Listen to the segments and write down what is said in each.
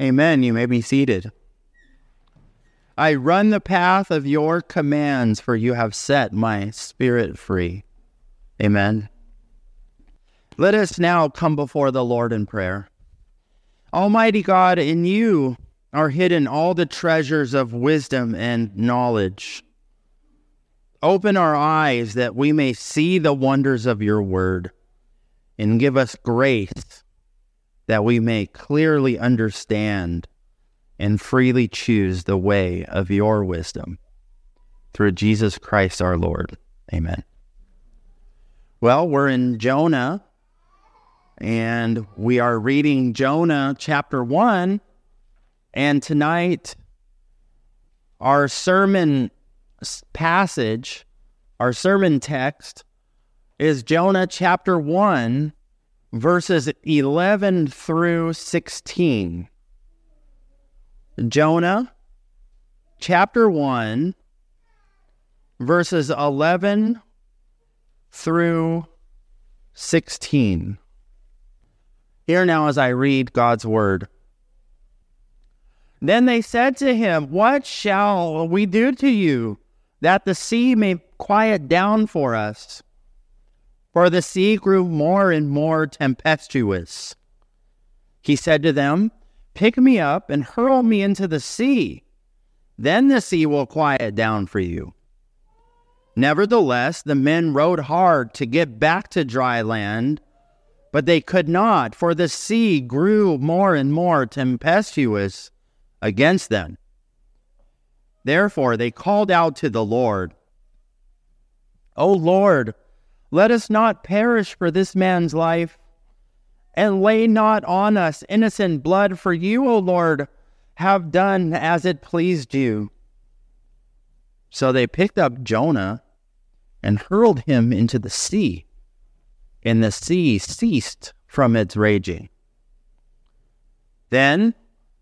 Amen. You may be seated. I run the path of your commands, for you have set my spirit free. Amen. Let us now come before the Lord in prayer. Almighty God, in you are hidden all the treasures of wisdom and knowledge. Open our eyes that we may see the wonders of your word, and give us grace that we may clearly understand and freely choose the way of your wisdom. Through Jesus Christ our Lord. Amen. Well, we're in Jonah, and we are reading Jonah chapter 1. And tonight, our sermon passage, our sermon text, is Jonah chapter 1, verses 11 through 16. Jonah chapter 1, verses 11 through 16. Here now as I read God's word. Then they said to him, What shall we do to you, that the sea may quiet down for us? For the sea grew more and more tempestuous. He said to them, Pick me up and hurl me into the sea. Then the sea will quiet down for you. Nevertheless, the men rowed hard to get back to dry land, but they could not, for the sea grew more and more tempestuous against them. Therefore, they called out to the Lord, O Lord, let us not perish for this man's life, and lay not on us innocent blood, for you, O Lord, have done as it pleased you. So they picked up Jonah and hurled him into the sea, and the sea ceased from its raging. Then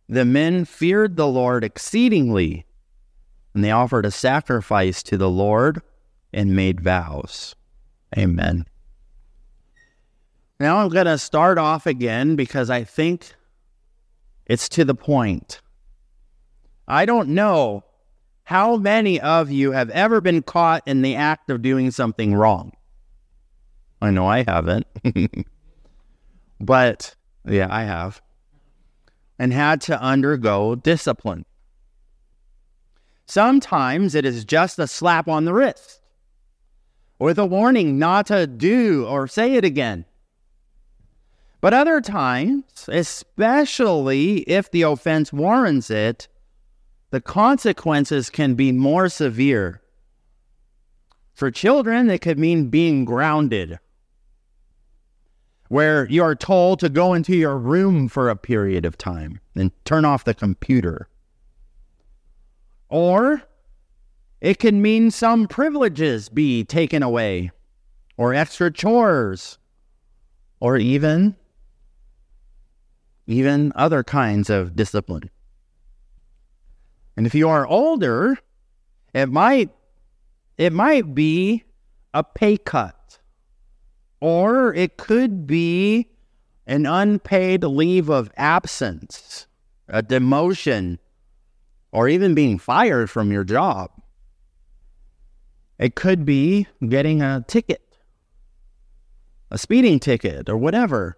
the men feared the Lord exceedingly, and they offered a sacrifice to the Lord and made vows. Amen. Now I'm going to start off again because I think it's to the point. I don't know how many of you have ever been caught in the act of doing something wrong. I know I haven't. but yeah, I have. And had to undergo discipline. Sometimes it is just a slap on the wrist with a warning not to do or say it again. But other times, especially if the offense warrants it, the consequences can be more severe. For children, it could mean being grounded, where you are told to go into your room for a period of time and turn off the computer. Or it can mean some privileges be taken away, or extra chores, or even even other kinds of discipline. And if you are older, it might it might be a pay cut. Or it could be an unpaid leave of absence, a demotion, or even being fired from your job. It could be getting a ticket, a speeding ticket, or whatever,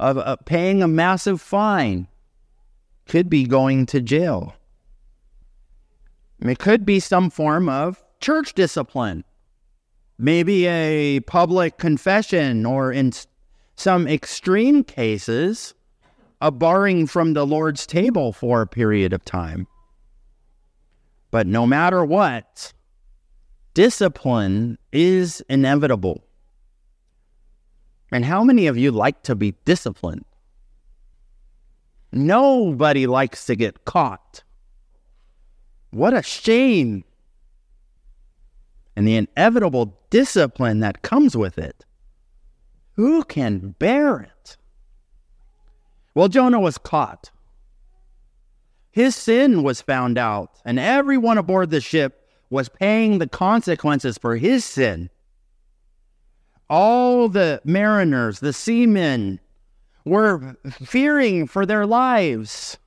of paying a massive fine. Could be going to jail. It could be some form of church discipline, maybe a public confession, or in some extreme cases, a barring from the Lord's table for a period of time. But no matter what, discipline is inevitable. And how many of you like to be disciplined? Nobody likes to get caught. What a shame. And the inevitable discipline that comes with it. Who can bear it? Well, Jonah was caught. His sin was found out, and everyone aboard the ship was paying the consequences for his sin. All the mariners, the seamen, were fearing for their lives.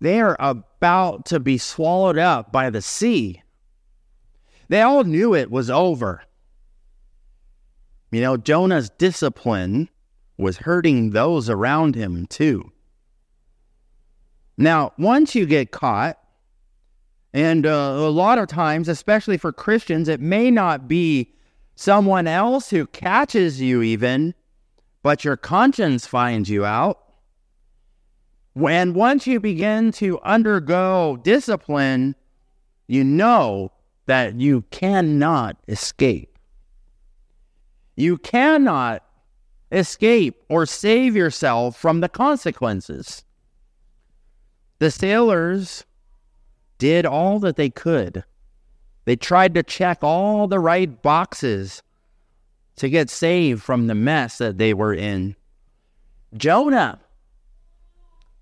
they are about to be swallowed up by the sea. They all knew it was over. You know, Jonah's discipline was hurting those around him too. Now, once you get caught, and uh, a lot of times, especially for Christians, it may not be someone else who catches you, even, but your conscience finds you out. When once you begin to undergo discipline, you know that you cannot escape. You cannot escape or save yourself from the consequences. The sailors did all that they could. They tried to check all the right boxes to get saved from the mess that they were in. Jonah,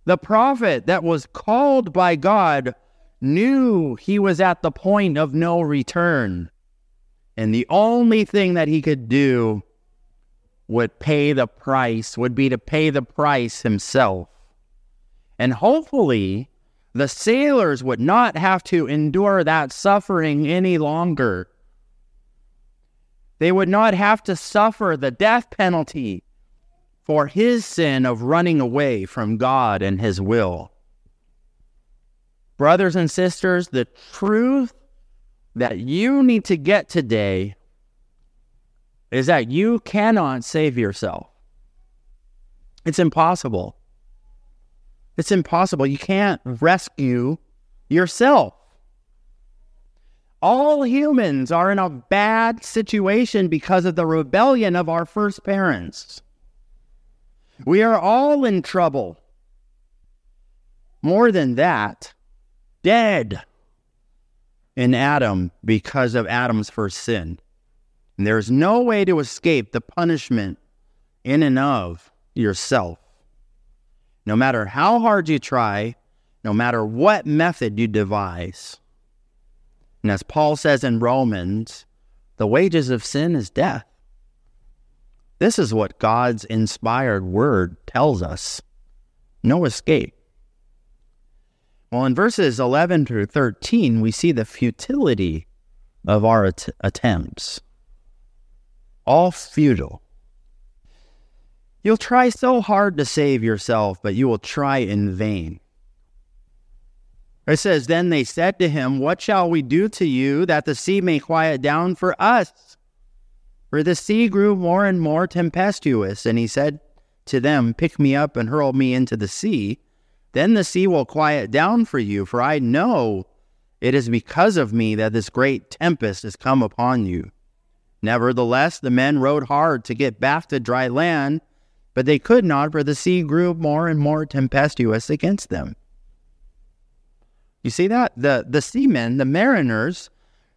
the prophet that was called by God, knew he was at the point of no return. And the only thing that he could do would pay the price, would be to pay the price himself. And hopefully, the sailors would not have to endure that suffering any longer. They would not have to suffer the death penalty for his sin of running away from God and his will. Brothers and sisters, the truth that you need to get today is that you cannot save yourself. It's impossible. It's impossible. You can't rescue yourself. All humans are in a bad situation because of the rebellion of our first parents. We are all in trouble. More than that, dead in Adam because of Adam's first sin. And there's no way to escape the punishment in and of yourself. No matter how hard you try, no matter what method you devise. And as Paul says in Romans, the wages of sin is death. This is what God's inspired word tells us no escape. Well, in verses 11 through 13, we see the futility of our at- attempts. All futile. You'll try so hard to save yourself, but you will try in vain. It says, Then they said to him, What shall we do to you that the sea may quiet down for us? For the sea grew more and more tempestuous. And he said to them, Pick me up and hurl me into the sea then the sea will quiet down for you, for I know it is because of me that this great tempest has come upon you. Nevertheless, the men rowed hard to get back to dry land, but they could not, for the sea grew more and more tempestuous against them. You see that? The, the seamen, the mariners,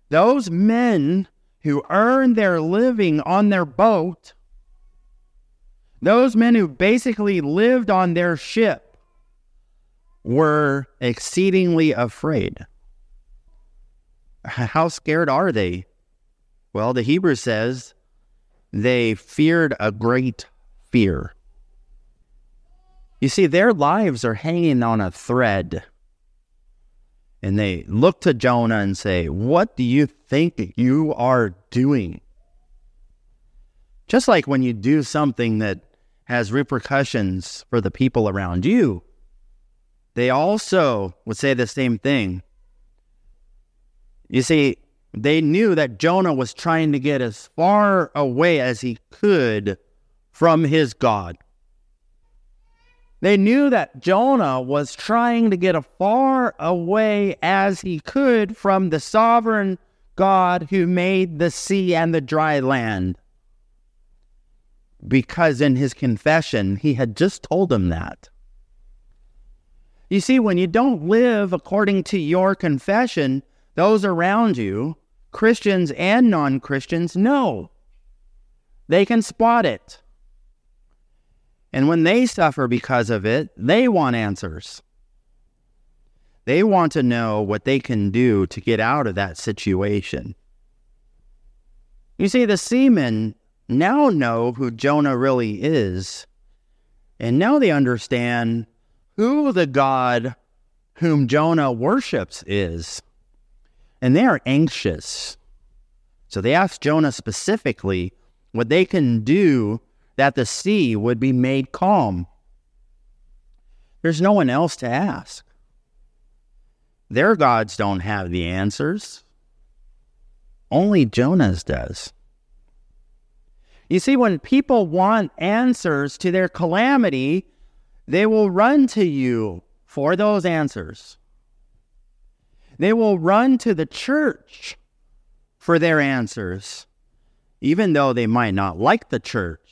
those men who earned their living on their boat, those men who basically lived on their ship, were exceedingly afraid. How scared are they? Well, the Hebrew says they feared a great fear. You see, their lives are hanging on a thread. And they look to Jonah and say, What do you think you are doing? Just like when you do something that has repercussions for the people around you, they also would say the same thing. You see, they knew that Jonah was trying to get as far away as he could from his God. They knew that Jonah was trying to get as far away as he could from the sovereign God who made the sea and the dry land. Because in his confession, he had just told them that. You see, when you don't live according to your confession, those around you, Christians and non Christians, know. They can spot it. And when they suffer because of it, they want answers. They want to know what they can do to get out of that situation. You see, the seamen now know who Jonah really is, and now they understand who the God whom Jonah worships is. And they are anxious. So they ask Jonah specifically what they can do that the sea would be made calm. There's no one else to ask. Their gods don't have the answers. Only Jonah's does. You see, when people want answers to their calamity, they will run to you for those answers. They will run to the church for their answers, even though they might not like the church,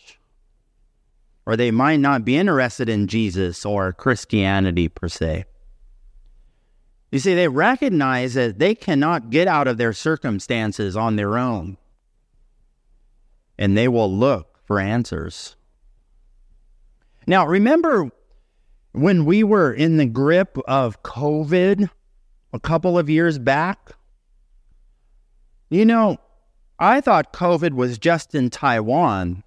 or they might not be interested in Jesus or Christianity per se. You see, they recognize that they cannot get out of their circumstances on their own, and they will look for answers. Now, remember when we were in the grip of COVID a couple of years back? You know, I thought COVID was just in Taiwan,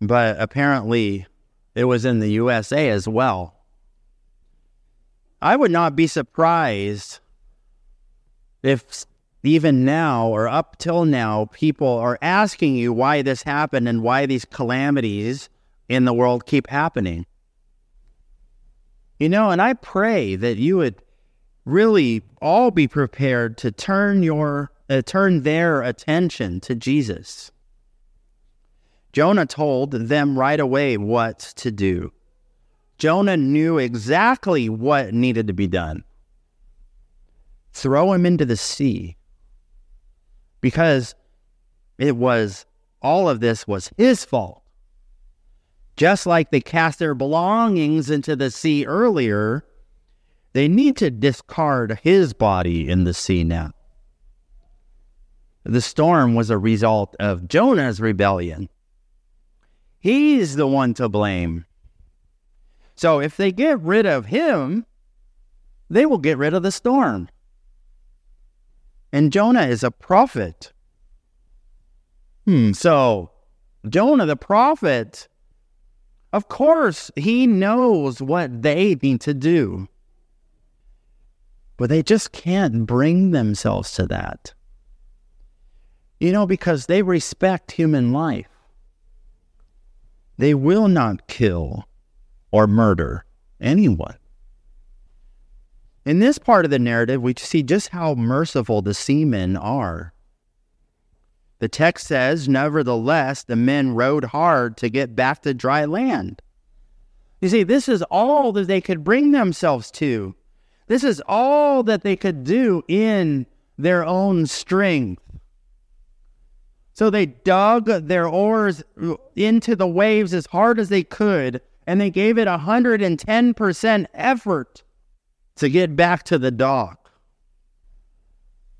but apparently it was in the USA as well. I would not be surprised if even now or up till now, people are asking you why this happened and why these calamities in the world keep happening. You know, and I pray that you would really all be prepared to turn your uh, turn their attention to Jesus. Jonah told them right away what to do. Jonah knew exactly what needed to be done. Throw him into the sea. Because it was all of this was his fault. Just like they cast their belongings into the sea earlier, they need to discard his body in the sea now. The storm was a result of Jonah's rebellion. He's the one to blame. So if they get rid of him, they will get rid of the storm. And Jonah is a prophet. Hmm, so Jonah the prophet, of course, he knows what they need to do. But they just can't bring themselves to that. You know, because they respect human life. They will not kill or murder anyone. In this part of the narrative, we see just how merciful the seamen are. The text says, Nevertheless, the men rowed hard to get back to dry land. You see, this is all that they could bring themselves to. This is all that they could do in their own strength. So they dug their oars into the waves as hard as they could and they gave it 110% effort to get back to the dock.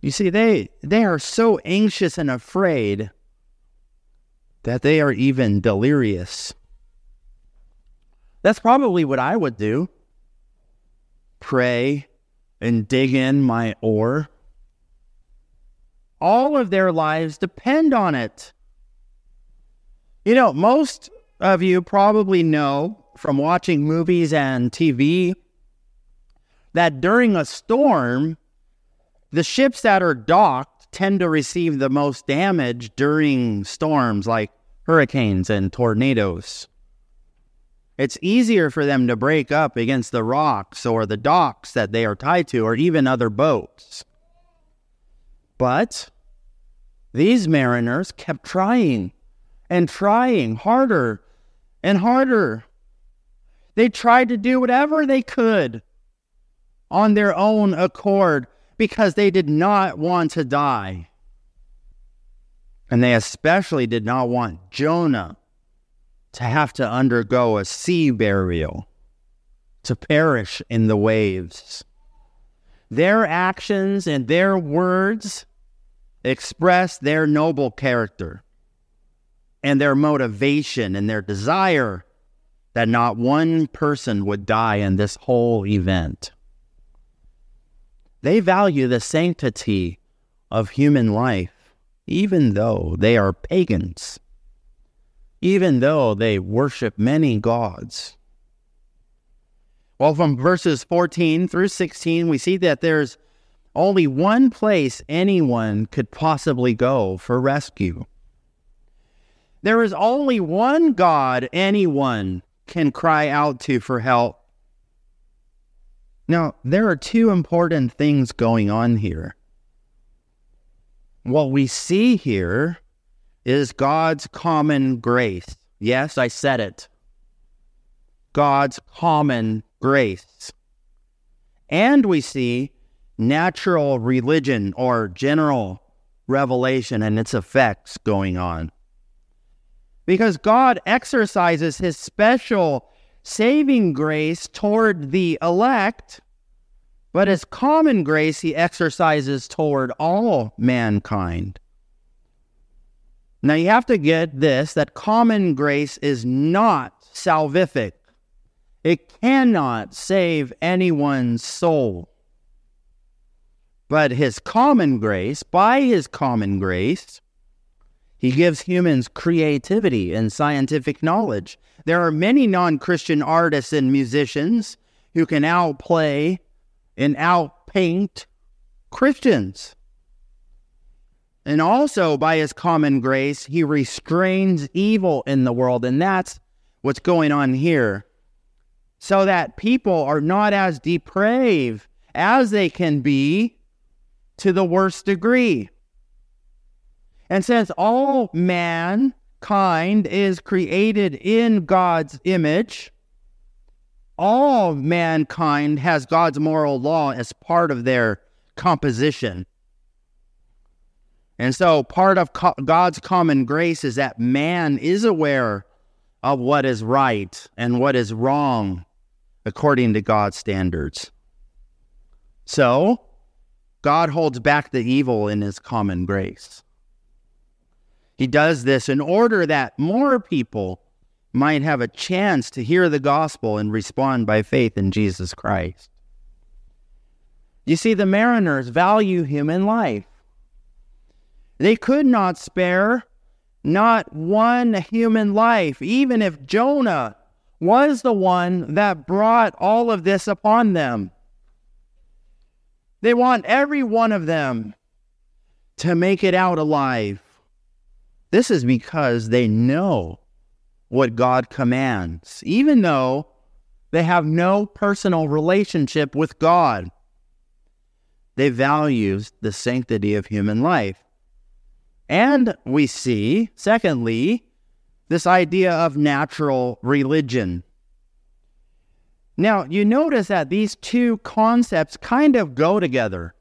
You see, they, they are so anxious and afraid that they are even delirious. That's probably what I would do pray and dig in my oar. All of their lives depend on it. You know, most of you probably know from watching movies and TV that during a storm, the ships that are docked tend to receive the most damage during storms like hurricanes and tornadoes. It's easier for them to break up against the rocks or the docks that they are tied to, or even other boats. But these mariners kept trying and trying harder and harder. They tried to do whatever they could on their own accord because they did not want to die. And they especially did not want Jonah to have to undergo a sea burial, to perish in the waves. Their actions and their words express their noble character and their motivation and their desire that not one person would die in this whole event. They value the sanctity of human life, even though they are pagans, even though they worship many gods. Well, from verses 14 through 16, we see that there's only one place anyone could possibly go for rescue. There is only one God anyone can cry out to for help. Now, there are two important things going on here. What we see here is God's common grace. Yes, I said it. God's common grace. And we see natural religion or general revelation and its effects going on. Because God exercises his special saving grace toward the elect, but his common grace he exercises toward all mankind. Now you have to get this that common grace is not salvific. It cannot save anyone's soul. But his common grace, by his common grace, he gives humans creativity and scientific knowledge. There are many non Christian artists and musicians who can outplay and outpaint Christians. And also, by his common grace, he restrains evil in the world. And that's what's going on here so that people are not as depraved as they can be to the worst degree. And since all mankind is created in God's image, all mankind has God's moral law as part of their composition. And so, part of co- God's common grace is that man is aware of what is right and what is wrong according to God's standards. So, God holds back the evil in his common grace. He does this in order that more people might have a chance to hear the gospel and respond by faith in Jesus Christ. You see, the mariners value human life. They could not spare not one human life, even if Jonah was the one that brought all of this upon them. They want every one of them to make it out alive. This is because they know what God commands, even though they have no personal relationship with God. They value the sanctity of human life. And we see, secondly, this idea of natural religion. Now, you notice that these two concepts kind of go together.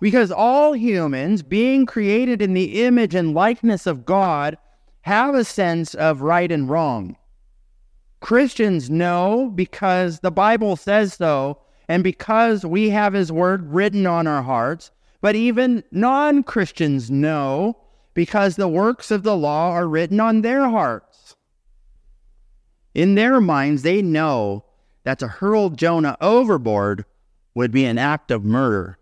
Because all humans, being created in the image and likeness of God, have a sense of right and wrong. Christians know because the Bible says so, and because we have His Word written on our hearts, but even non Christians know because the works of the law are written on their hearts. In their minds, they know that to hurl Jonah overboard would be an act of murder.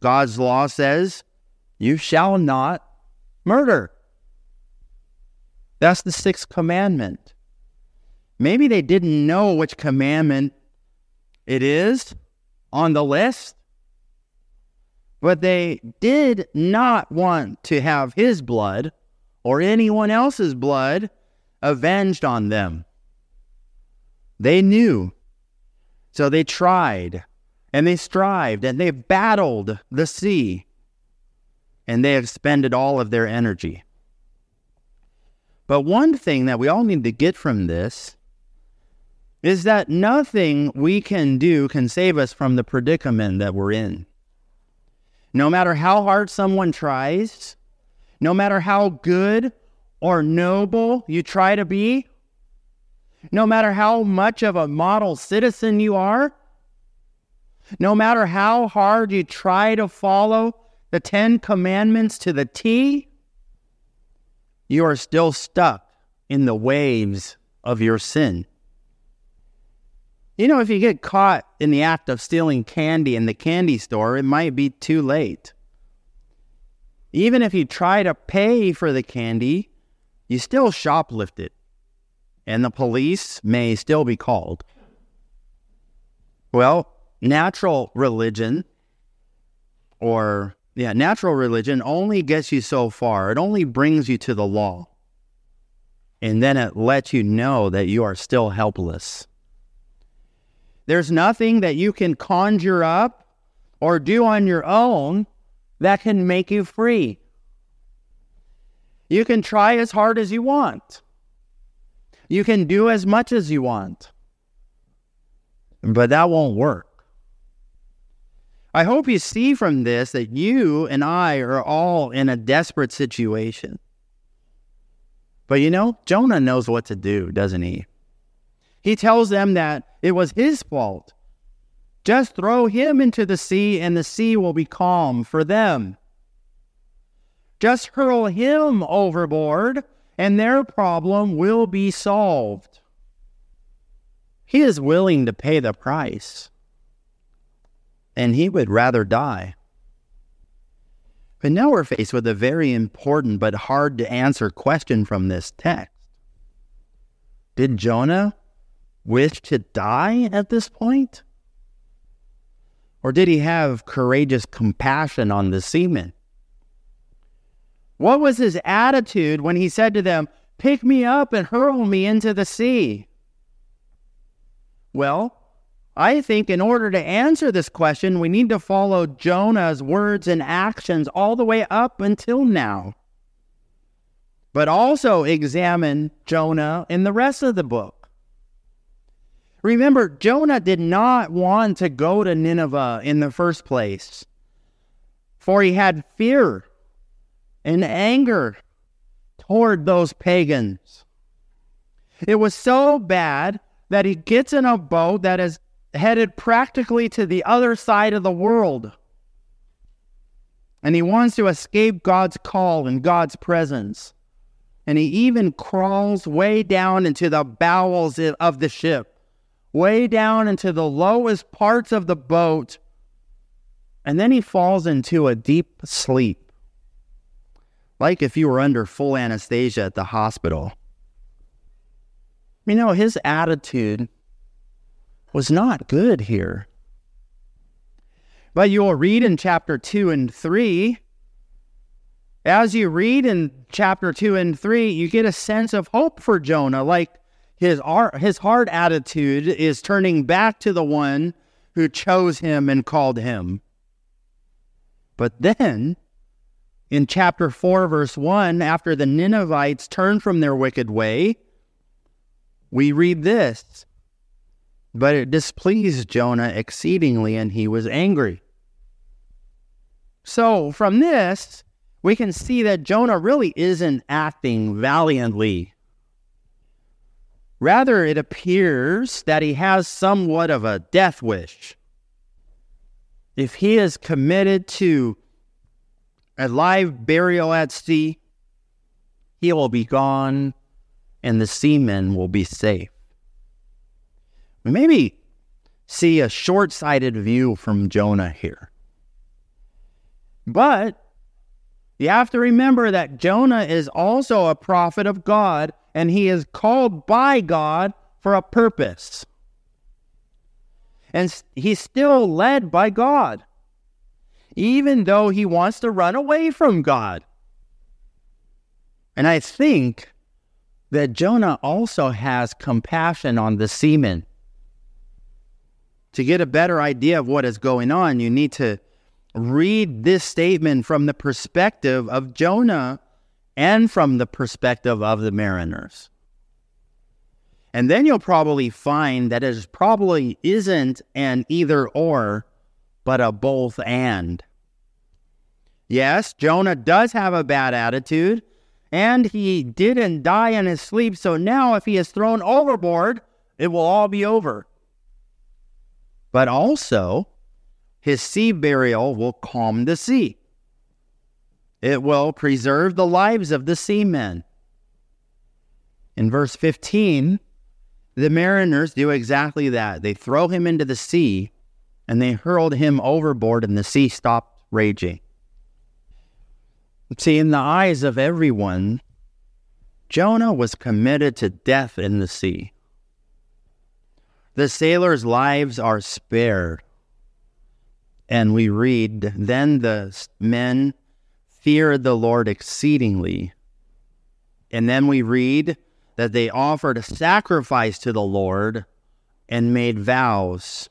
God's law says, You shall not murder. That's the sixth commandment. Maybe they didn't know which commandment it is on the list, but they did not want to have his blood or anyone else's blood avenged on them. They knew. So they tried and they strived and they battled the sea and they expended all of their energy. But one thing that we all need to get from this is that nothing we can do can save us from the predicament that we're in. No matter how hard someone tries, no matter how good or noble you try to be, no matter how much of a model citizen you are, no matter how hard you try to follow the Ten Commandments to the T, you are still stuck in the waves of your sin. You know, if you get caught in the act of stealing candy in the candy store, it might be too late. Even if you try to pay for the candy, you still shoplift it, and the police may still be called. Well, natural religion or yeah, natural religion only gets you so far. It only brings you to the law. And then it lets you know that you are still helpless. There's nothing that you can conjure up or do on your own that can make you free. You can try as hard as you want. You can do as much as you want. But that won't work. I hope you see from this that you and I are all in a desperate situation. But you know, Jonah knows what to do, doesn't he? He tells them that it was his fault. Just throw him into the sea, and the sea will be calm for them. Just hurl him overboard, and their problem will be solved. He is willing to pay the price, and he would rather die. But now we're faced with a very important but hard to answer question from this text. Did Jonah wish to die at this point? Or did he have courageous compassion on the seamen? What was his attitude when he said to them, Pick me up and hurl me into the sea? Well, I think in order to answer this question, we need to follow Jonah's words and actions all the way up until now. But also examine Jonah in the rest of the book. Remember, Jonah did not want to go to Nineveh in the first place, for he had fear and anger toward those pagans. It was so bad that he gets in a boat that is headed practically to the other side of the world. And he wants to escape God's call and God's presence. And he even crawls way down into the bowels of the ship, way down into the lowest parts of the boat. And then he falls into a deep sleep, like if you were under full anesthesia at the hospital. You know, his attitude was not good here. But you'll read in chapter 2 and 3. As you read in chapter 2 and 3, you get a sense of hope for Jonah. Like his, his heart attitude is turning back to the one who chose him and called him. But then, in chapter 4, verse 1, after the Ninevites turn from their wicked way, we read this but it displeased Jonah exceedingly, and he was angry. So, from this, we can see that Jonah really isn't acting valiantly. Rather, it appears that he has somewhat of a death wish. If he is committed to a live burial at sea, he will be gone and the seamen will be safe we maybe see a short sighted view from Jonah here. But you have to remember that Jonah is also a prophet of God and he is called by God for a purpose. And he's still led by God, even though he wants to run away from God. And I think that Jonah also has compassion on the seamen to get a better idea of what is going on, you need to read this statement from the perspective of Jonah and from the perspective of the mariners. And then you'll probably find that it probably isn't an either or, but a both and. Yes, Jonah does have a bad attitude, and he didn't die in his sleep, so now if he is thrown overboard, it will all be over but also his sea burial will calm the sea. It will preserve the lives of the seamen. In verse 15, the mariners do exactly that. They throw him into the sea and they hurled him overboard, and the sea stopped raging. See, in the eyes of everyone, Jonah was committed to death in the sea. the sailors' lives are spared. And we read, Then the men feared the Lord exceedingly. And then we read that they offered a sacrifice to the Lord and made vows.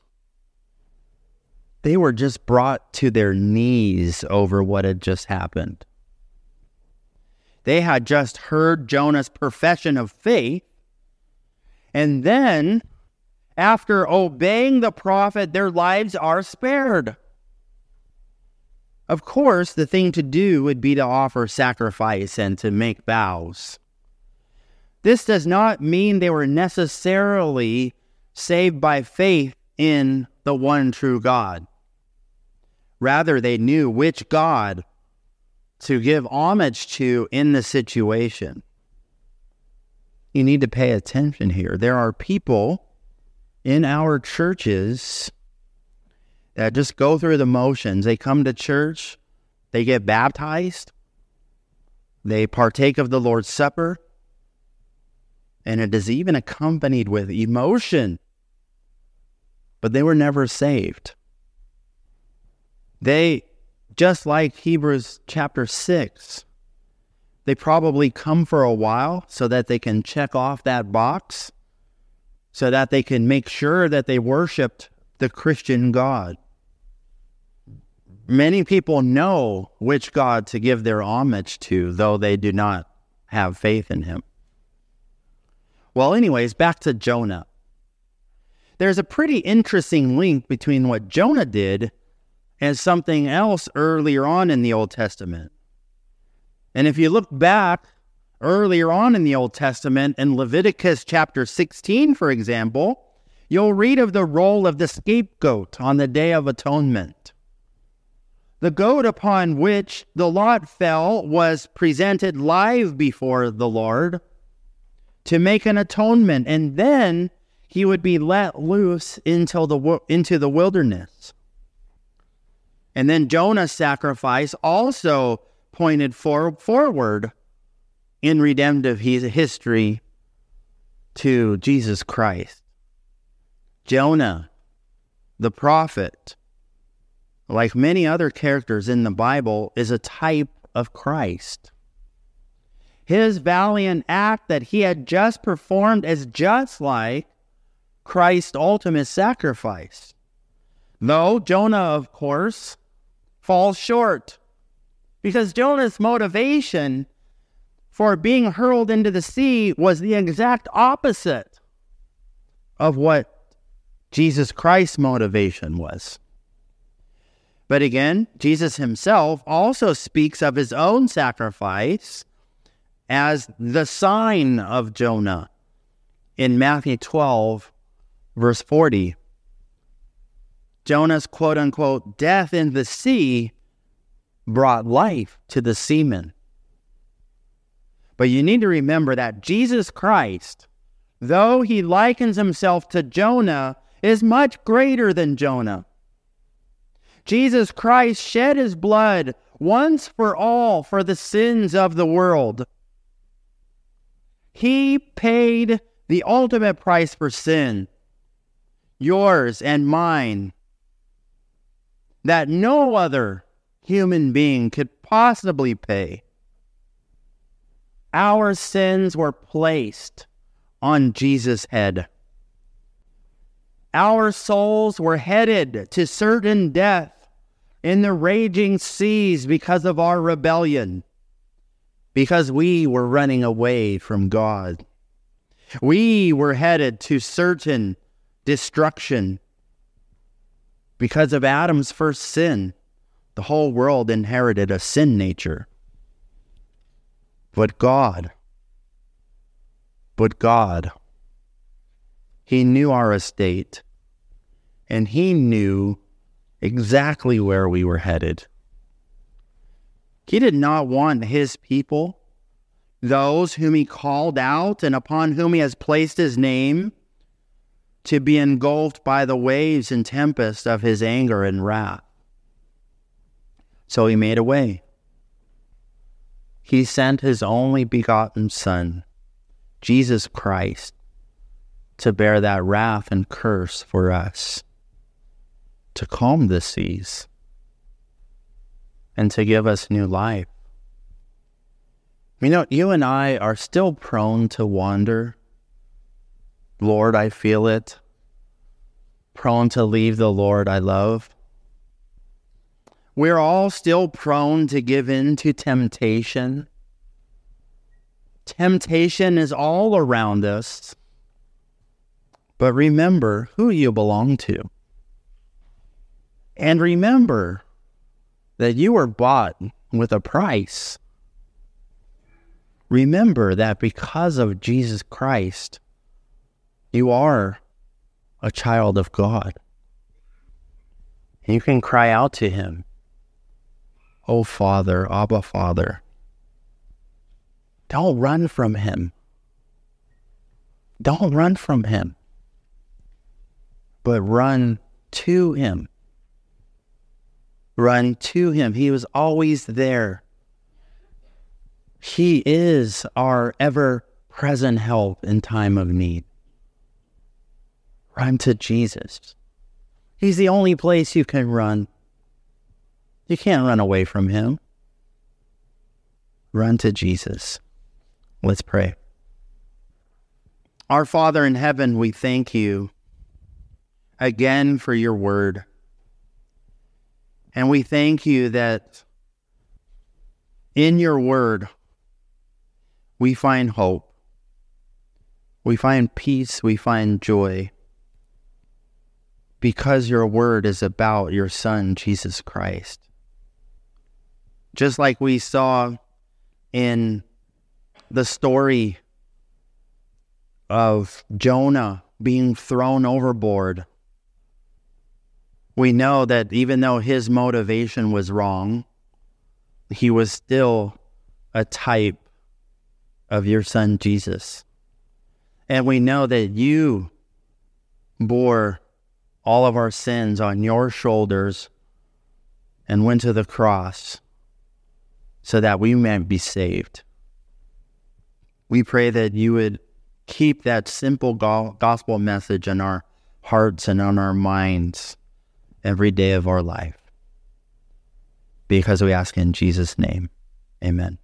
They were just brought to their knees over what had just happened. They had just heard Jonah's profession of faith. And then, after obeying the prophet, their lives are spared. Of course, the thing to do would be to offer sacrifice and to make vows. This does not mean they were necessarily saved by faith in the one true God. Rather, they knew which God to give homage to in the situation. You need to pay attention here. There are people in our churches that just go through the motions. They come to church, they get baptized, they partake of the Lord's Supper, and it is even accompanied with emotion. But they were never saved. They, just like Hebrews chapter 6, they probably come for a while so that they can check off that box, so that they can make sure that they worshiped the Christian God. Many people know which God to give their homage to, though they do not have faith in him. Well, anyways, back to Jonah. There's a pretty interesting link between what Jonah did and something else earlier on in the Old Testament. And if you look back earlier on in the Old Testament, in Leviticus chapter 16, for example, you'll read of the role of the scapegoat on the Day of Atonement. The goat upon which the lot fell was presented live before the Lord to make an atonement, and then he would be let loose into the into the wilderness. And then Jonah's sacrifice also pointed for, forward in redemptive history to Jesus Christ. Jonah, the prophet, like many other characters in the Bible, is a type of Christ. His valiant act that he had just performed is just like Christ's ultimate sacrifice. Though Jonah, of course, falls short because Jonah's motivation for being hurled into the sea was the exact opposite of what Jesus Christ's motivation was. But again, Jesus himself also speaks of his own sacrifice as the sign of Jonah in Matthew 12, verse 40. Jonah's quote unquote death in the sea brought life to the seamen. But you need to remember that Jesus Christ, though he likens himself to Jonah, is much greater than Jonah. Jesus Christ shed his blood once for all for the sins of the world. He paid the ultimate price for sin, yours and mine, that no other human being could possibly pay. Our sins were placed on Jesus' head. Our souls were headed to certain death in the raging seas because of our rebellion because we were running away from God. We were headed to certain destruction. Because of Adam's first sin, the whole world inherited a sin nature. But God, but God, He knew our estate, and He knew exactly where we were headed. He did not want his people, those whom he called out and upon whom he has placed his name, to be engulfed by the waves and tempest of his anger and wrath. So he made a way. He sent his only begotten Son, Jesus Christ, to bear that wrath and curse for us, to calm the seas, and to give us new life. You know, you and I are still prone to wander. Lord, I feel it. Prone to leave the Lord I love. We're all still prone to give in to temptation. Temptation is all around us. But remember who you belong to. And remember that you were bought with a price. Remember that because of Jesus Christ, you are a child of God. You can cry out to Him, Oh Father, Abba Father. Don't run from Him. Don't run from Him but run to him. Run to him. He was always there. He is our ever present help in time of need. Run to Jesus. He's the only place you can run. You can't run away from him. Run to Jesus. Let's pray. Our Father in heaven, we thank you again for your word. And we thank you that in your word we find hope, we find peace, we find joy, because your word is about your Son, Jesus Christ. Just like we saw in the story of Jonah being thrown overboard we know that even though his motivation was wrong, he was still a type of your son Jesus. And we know that you bore all of our sins on your shoulders and went to the cross so that we might be saved. We pray that you would keep that simple gospel message in our hearts and on our minds every day of our life. Because we ask in Jesus' name, amen.